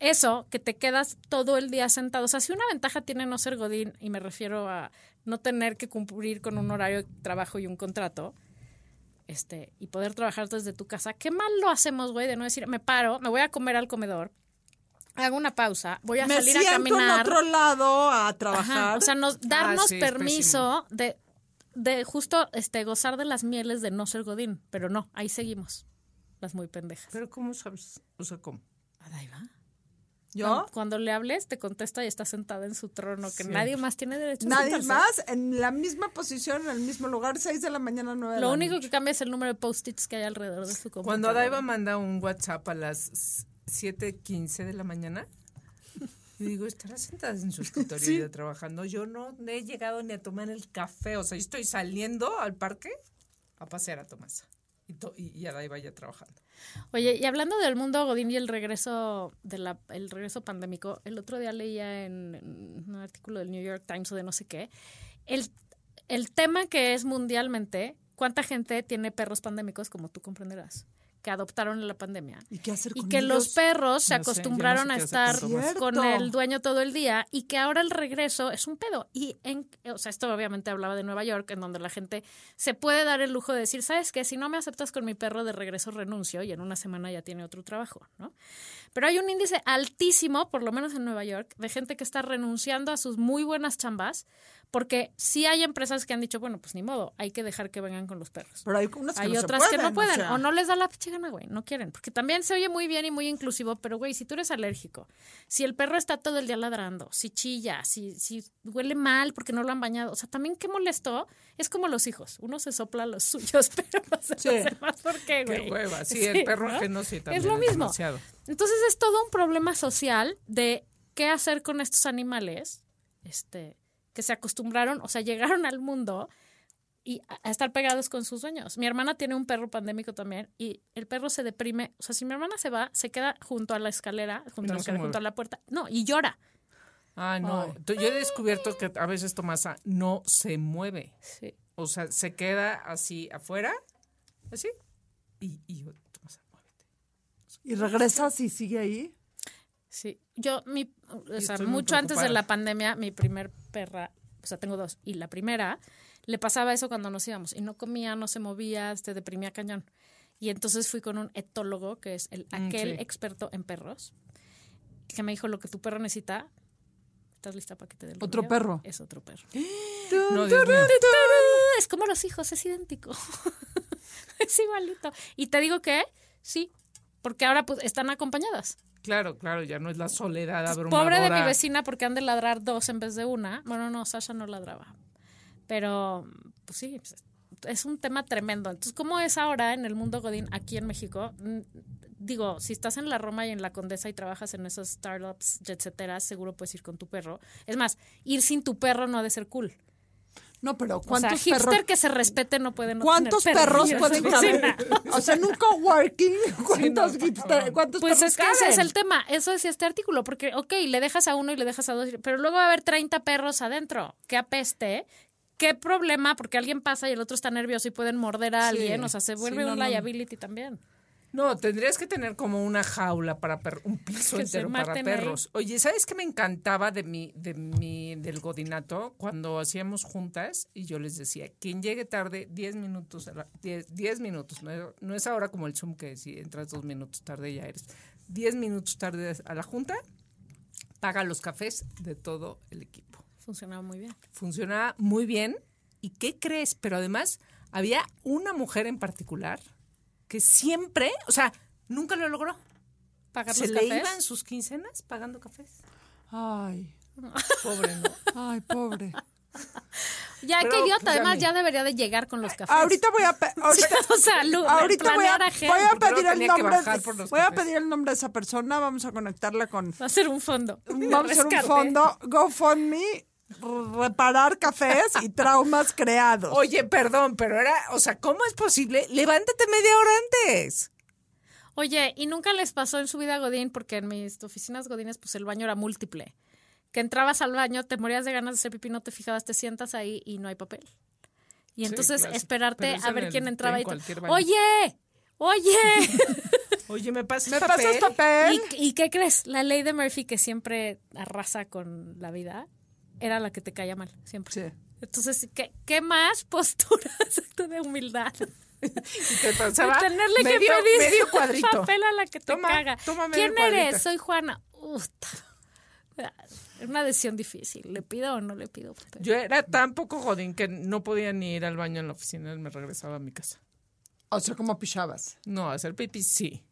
eso, que te quedas todo el día sentado. O sea, si una ventaja tiene no ser godín, y me refiero a no tener que cumplir con un horario de trabajo y un contrato, este, y poder trabajar desde tu casa, qué mal lo hacemos, güey, de no decir, me paro, me voy a comer al comedor, hago una pausa, voy a Me salir a siento en caminar. otro lado a Ajá, trabajar. O sea, nos, darnos Ah, sí, es permiso de, de justo este, gozar de las mieles de no ser godín, pero no, ahí seguimos, las muy pendejas. Pero ¿cómo sabes? O sea, ¿cómo? Adaiva. ¿Yo? Cuando, cuando le hables, te contesta y está sentada en su trono, que nadie más tiene derecho a Nadie más en la misma posición, en el mismo lugar, 6 de la mañana, 9 de Lo la único noche. que cambia es el número de post-its que hay alrededor de su computadora. Cuando Adaiva manda un WhatsApp a las 7:15 de la mañana, y digo, estará sentada en su escritorio ya trabajando. Yo no he llegado ni a tomar el café. O sea, yo estoy saliendo al parque a pasear a Tomasa. Y, to- y, y Adaiva ya trabajando. Oye, y hablando del mundo Godín y el regreso de la, el regreso pandémico, el otro día leía en, en un artículo del New York Times o de no sé qué, el, el tema que es mundialmente, cuánta gente tiene perros pandémicos, como tú comprenderás, que adoptaron en la pandemia. ¿Y qué hacer Y con que los perros se No sé, yo no sé acostumbraron a estar con el dueño todo el día y que ahora el regreso es un pedo. Y, en, o sea, esto obviamente hablaba de Nueva York, en donde la gente se puede dar el lujo de decir, ¿sabes qué? Si no me aceptas con mi perro de regreso, renuncio y en una semana ya tiene otro trabajo, ¿no? Pero hay un índice altísimo, por lo menos en Nueva York, de gente que está renunciando a sus muy buenas chambas porque sí hay empresas que han dicho, bueno, pues ni modo, hay que dejar que vengan con los perros. Pero hay unas que Hay no se otras que no pueden, o pueden sea. o, no les da la pinche gana, güey, no quieren, porque también se oye muy bien y muy inclusivo, pero güey, si tú eres alérgico, si el perro está todo el día ladrando, si chilla, si, si huele mal porque no lo han bañado, o sea, también qué molesto, es como los hijos, uno se sopla los suyos, pero no se Sí. los demás, ¿por qué, güey? Qué hueva. Sí, el perro ¿no? ajeno sí también Es lo mismo. demasiado. Entonces es todo un problema social de qué hacer con estos animales, este, que se acostumbraron, o sea, llegaron al mundo y a estar pegados con sus dueños. Mi hermana tiene un perro pandémico también y el perro se deprime, o sea, si mi hermana se va, se queda junto a la escalera, junto, No a, la escalera, junto a la puerta, no, y llora. Ah, no. Yo he descubierto que a veces Tomasa no se mueve. Sí. O sea, se queda así afuera, así, y, y yo, Tomasa, muévete. Y regresas y sigue ahí. Sí, yo, mi, o sea, mucho antes de la pandemia, mi primer perra, o sea, tengo dos, y la primera, le pasaba eso cuando nos íbamos, y no comía, no se movía, se deprimía cañón. Y entonces fui con un etólogo, que es el, Mm, aquel sí. experto en perros, que me dijo lo que tu perro necesita. ¿Estás lista para que te dé el ¿Otro perro? Es otro perro. No. Es como los hijos, es idéntico. es igualito. Y te digo que sí, porque ahora pues, están acompañadas. Claro, claro, ya no es la soledad abrumadora. Pobre de mi vecina porque han de ladrar dos en vez de una. Bueno, no, Sasha no ladraba. Pero, pues sí, pues, es un tema tremendo. Entonces, ¿cómo es ahora en el mundo Godín aquí en México? Mm, Digo, si estás en la Roma y en la Condesa y trabajas en esos startups, etcétera, seguro puedes ir con tu perro. Es más, ir sin tu perro no ha de ser cool. No, pero O sea, ¿cuántos hipster perros? que se respete no puede no ¿Cuántos tener perros pueden? O sea, en un coworking, ¿cuántos, hipster- cuántos Pues perros es que ese es el tema, eso decía este artículo, porque, ok, le dejas a uno y le dejas a dos, pero luego va a haber 30 perros adentro, qué apeste, qué problema, porque alguien pasa y el otro está nervioso y pueden morder a Sí, alguien, o sea, se sí, vuelve no, un no. liability también. No, tendrías que tener como una jaula para perros, un piso Que entero para ahí. perros. Oye, ¿sabes qué me encantaba de mi, de mi, del godinato? Cuando hacíamos juntas y yo les decía, quien llegue tarde, 10 minutos, a la- 10, 10 minutos, no, no es ahora como el Zoom que si entras dos minutos tarde ya eres. 10 minutos tarde a la junta, paga los cafés de todo el equipo. Funcionaba muy bien. funcionaba muy bien. ¿Y qué crees? Pero además había una mujer en particular que siempre, o sea, nunca lo logró. Pagar Se los le cafés. iban sus quincenas pagando cafés. Ay, Pobre, ¿no? ay, pobre. Ya, Pero, qué idiota, pues, además ya debería de llegar con los cafés. Ahorita voy a... Ahorita, o sea, lu- ahorita voy a, voy a pedir el que nombre. de- voy a pedir el nombre de esa persona. Vamos a conectarla con... Va a ser un fondo. Vamos a hacer un fondo GoFundMe, reparar cafés y traumas creados. Oye, perdón, pero era, o sea, ¿cómo es posible? Levántate media hora antes. Oye, ¿y nunca les pasó en su vida Godín? Porque en mis oficinas Godines, pues el baño era múltiple. Que entrabas al baño, te morías de ganas de hacer pipí, no te fijabas, te sientas ahí y no hay papel. Y Sí, entonces esperarte a en ver el- quién entraba en y baño. oye, Oye, Oye, me pasas ¿Me papel. pasas papel? ¿y, y qué crees? La ley de Murphy que siempre arrasa con la vida era la que te caía mal, siempre. Sí. Entonces, ¿qué, qué más posturas de humildad? Y te de tenerle medio, que pedir medio cuadrito. papel a la que te Toma, caga. toma medio ¿Quién cuadrito. eres? Soy Juana. Uta. Es una decisión difícil. ¿Le pido o no le pido papel? Yo era tan poco godín que no podía ni ir al baño en la oficina, me regresaba a mi casa. O sea, ¿cómo pichabas? No, hacer pipí sí.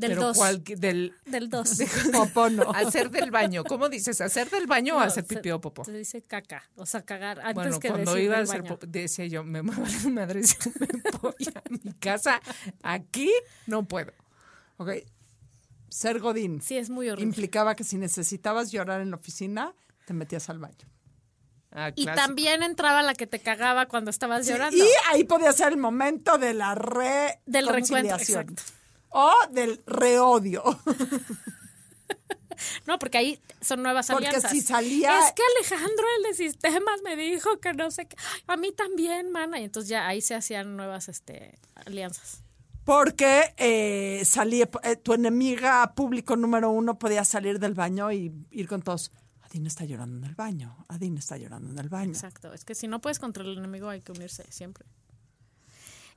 Del pero 2. cualqui- del Del 2. Popó no. hacer del baño. ¿Cómo dices? ¿Hacer del baño o hacer pipí o popó? Se dice caca. O sea, cagar. Antes Bueno, que cuando decir iba a del hacer popó, decía yo, me muevo la madre si me voy a mi casa. Aquí no puedo. Ok. Ser Godín Sí, es muy horrible. implicaba que si necesitabas llorar en la oficina, te metías al baño. Ah, Y también entraba la que te cagaba cuando estabas llorando. Y ahí podía ser el momento de la re Del reencuentro, exacto. O del reodio. No, porque ahí son nuevas Porque alianzas. si salía- Es que Alejandro, el de sistemas, me dijo que no sé qué. A mí también, mana. Y entonces ya ahí se hacían nuevas este, alianzas. Porque eh, salía, eh, tu enemiga público número uno podía salir del baño y ir con todos. Adine está llorando en el baño. Adine está llorando en el baño. Exacto. Es que si no puedes contra el enemigo, hay que unirse siempre.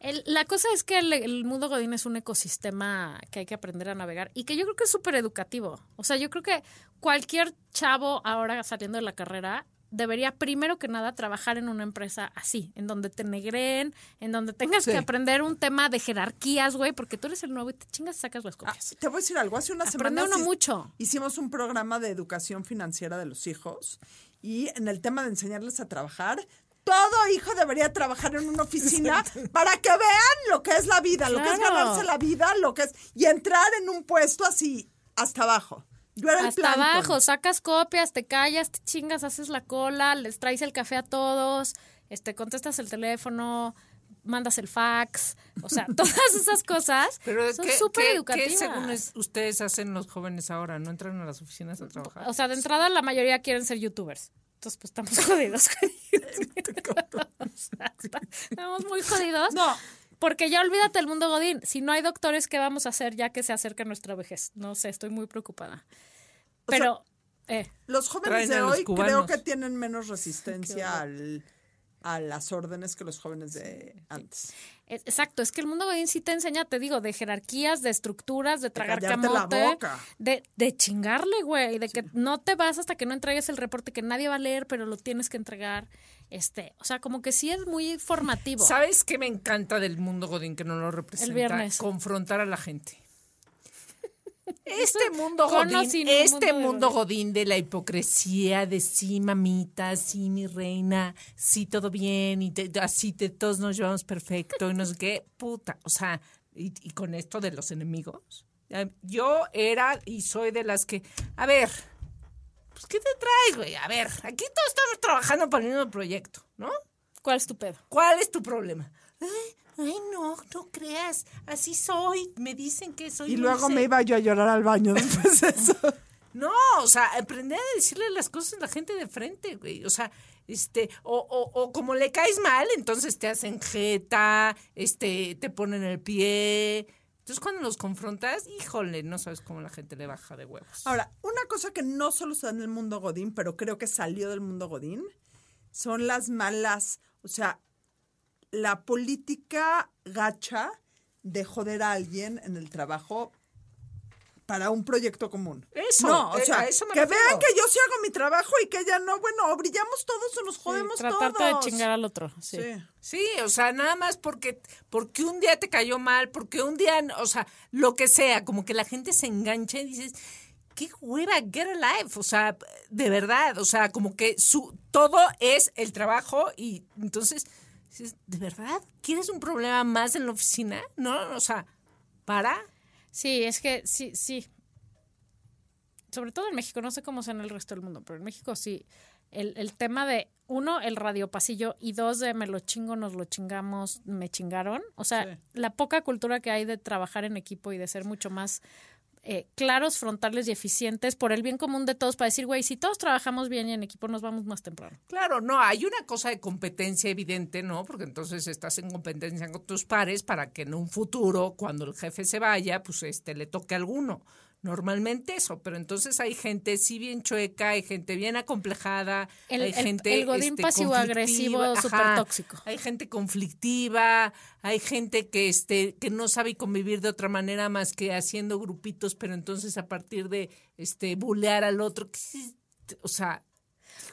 El- la cosa es que el, el mundo Godín es un ecosistema que hay que aprender a navegar y que yo creo que es súper educativo. O sea, yo creo que cualquier chavo ahora saliendo de la carrera debería primero que nada trabajar en una empresa así, en donde te negreen, en donde tengas Sí. que aprender un tema de jerarquías, güey, porque tú eres el nuevo y te chingas y sacas las Ah, copias. te voy a decir algo. Hace una Aprende semana uno mucho. hicimos un programa de educación financiera de los hijos y en el tema de enseñarles a trabajar, todo hijo debería trabajar en una oficina para que vean lo que es la vida, lo que es ganarse la vida, lo que es y entrar en un puesto así hasta abajo. Yo era el Hasta abajo, sacas copias, te callas, te chingas, haces la cola, les traes el café a todos, este, contestas el teléfono, mandas el fax, o sea, todas esas cosas Pero son ¿qué, súper qué- qué educativas. según es- ustedes hacen los jóvenes ahora? ¿No entran a las oficinas a trabajar? O sea, de entrada la mayoría quieren ser youtubers. Entonces, pues estamos jodidos. estamos muy jodidos. No. Porque ya olvídate el mundo Godín. Si no hay doctores, ¿qué vamos a hacer ya que se acerca nuestra vejez? No sé, estoy muy preocupada. Pero, eh, Los jóvenes de hoy creo que tienen menos resistencia al, a las órdenes que los jóvenes de antes. Es- Exacto, es que el mundo Godín sí te enseña, te digo, de jerarquías, de estructuras, de tragar la camote, boca. de, de chingarle, güey, de que no te vas hasta que no entregues el reporte que nadie va a leer, pero lo tienes que entregar. Este, o sea, como que sí es muy formativo. ¿Sabes qué me encanta del mundo Godín que no lo representa? viernes. Confrontar a la gente. Este mundo Godín, este mundo de mundo Godín. Godín de la hipocresía, de sí, mamita, sí, mi reina, sí, todo bien, y te- así te, todos nos llevamos perfecto, y no sé qué, puta, o sea, y, y con esto de los enemigos. Yo era y soy de las que, a ver, pues, ¿qué te traes, güey? A ver, aquí todos estamos trabajando para el mismo proyecto, ¿no? ¿Cuál es tu pedo? ¿Cuál es tu problema? Ay, no, no creas. Así soy. Me dicen que soy. Y luego dulce. me iba yo a llorar al baño después de eso. No, o sea, aprender a decirle las cosas a la gente de frente, güey. O sea, este, o, o, o como le caes mal, entonces te hacen jeta, este, te ponen el pie. Entonces cuando los confrontas, híjole, no sabes cómo la gente le baja de huevos. Ahora, una cosa que no solo está en el mundo Godín, pero creo que salió del mundo Godín, son las malas, o sea, la política gacha de joder a alguien en el trabajo para un proyecto común. Eso, no, o eh, sea, a eso me que refiero. vean que yo sí hago mi trabajo y que ella no, bueno, o brillamos todos o nos jodemos Tratarte todos. de chingar al otro. Sí. Sí. Sí, o sea, nada más porque, porque un día te cayó mal, porque un día, o sea, lo que sea, como que la gente se engancha y dices, qué hueva, get a life, o sea, de verdad, o sea, como que su, todo es el trabajo y entonces, dices, ¿de verdad? ¿Quieres un problema más en la oficina? No, o sea, para. Sí, es que sí, sí. Sobre todo en México, no sé cómo sea en el resto del mundo, pero en México sí. El, el tema de, uno, el radio pasillo y dos, de me lo chingo, nos lo chingamos, me chingaron. O sea, la poca cultura que hay de trabajar en equipo y de ser mucho más eh, claros, frontales y eficientes por el bien común de todos para decir, güey, si todos trabajamos bien y en equipo nos vamos más temprano. Claro, no, hay una cosa de competencia evidente, ¿no? Porque entonces estás en competencia con tus pares para que en un futuro, cuando el jefe se vaya, pues este le toque a alguno. Normalmente eso, pero entonces hay gente sí bien chueca, hay gente bien acomplejada, El- hay gente el godín este, pasivo-agresivo súper tóxico. Hay gente conflictiva, hay gente que este que no sabe convivir de otra manera más que haciendo grupitos, pero entonces a partir de este bulear al otro, o sea,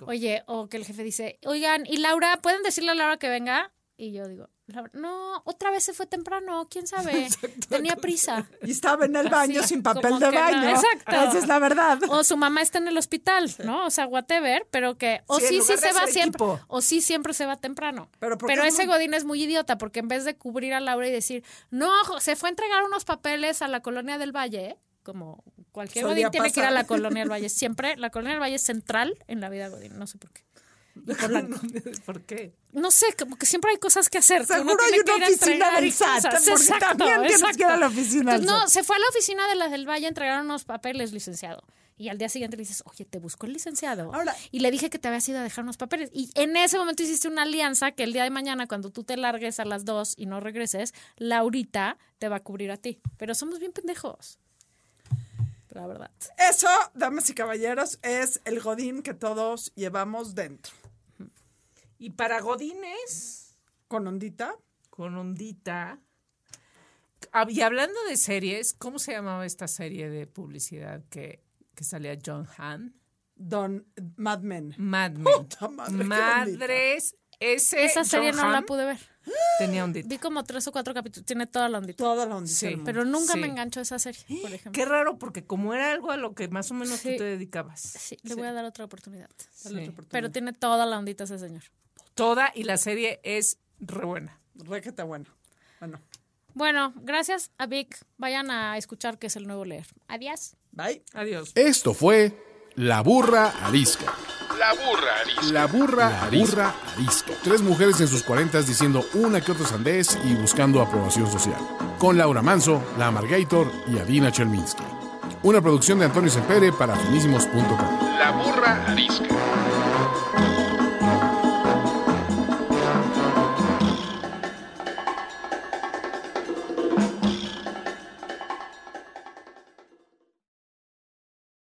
Oye, o que el jefe dice, oigan, ¿y Laura? ¿Pueden decirle a Laura que venga? Y yo digo, "Laura, no, otra vez se fue temprano, quién sabe, tenía prisa. Y estaba en el baño Así, sin papel de no, baño. exacto. Esa es la verdad. O su mamá está en el hospital, ¿no? O sea, whatever, pero que o Sí, sí, sí se va siempre, equipo. o sí siempre se va temprano. Pero es ese muy- Godín es muy idiota, porque en vez de cubrir a Laura y decir, no, se fue a entregar unos papeles a la colonia del Valle, como cualquier Solía Godín tiene que ir a la colonia del Valle, siempre, la colonia del Valle es central en la vida Godín, no sé por qué. Por la- ¿por qué? no sé, como que siempre hay cosas que hacer. que Seguro hay una oficina del SAT, porque Exacto, también tienes que ir a la oficina del Entonces, no, SAT. se fue a la oficina de las del Valle a entregar unos papeles, licenciado. Y al día siguiente le dices, oye, te buscó el licenciado. Ahora- y le dije que te habías ido a dejar unos papeles. Y en ese momento hiciste una alianza que el día de mañana, cuando tú te largues a las dos y no regreses, Laurita te va a cubrir a ti. Pero somos bien pendejos. La verdad. Eso, damas y caballeros, es el godín que todos llevamos dentro. Y para Godines, Con ondita. con ondita. Y hablando de series, ¿cómo se llamaba esta serie de publicidad que, que salía John Hamm? Don Mad Men. Mad Men. Puta madre, qué Madres, ese Esa serie John no la pude ver. tenía ondita. Vi como tres o cuatro capítulos. Tiene toda la ondita. Toda la ondita. Sí. Pero nunca Sí. me enganchó esa serie, por ejemplo. Qué raro, porque como era algo a lo que más o menos Sí. tú te dedicabas. Sí, le voy a dar otra oportunidad. Otra oportunidad. Pero tiene toda la ondita ese señor. Toda y la serie es re buena. Requete bueno. Bueno, Bueno, gracias a Vic. Vayan a escuchar que es el nuevo leer. Adiós. bye. Adiós. Esto fue La Burra Arisca. La burra arisca. La burra, burra arisca. Tres mujeres en sus cuarentas diciendo una que otra sandez y buscando aprobación social. Con Laura Manso, La Amargator y Adina Chelminsky. Una producción de Antonio Sempere para finísimos.com. La burra arisca.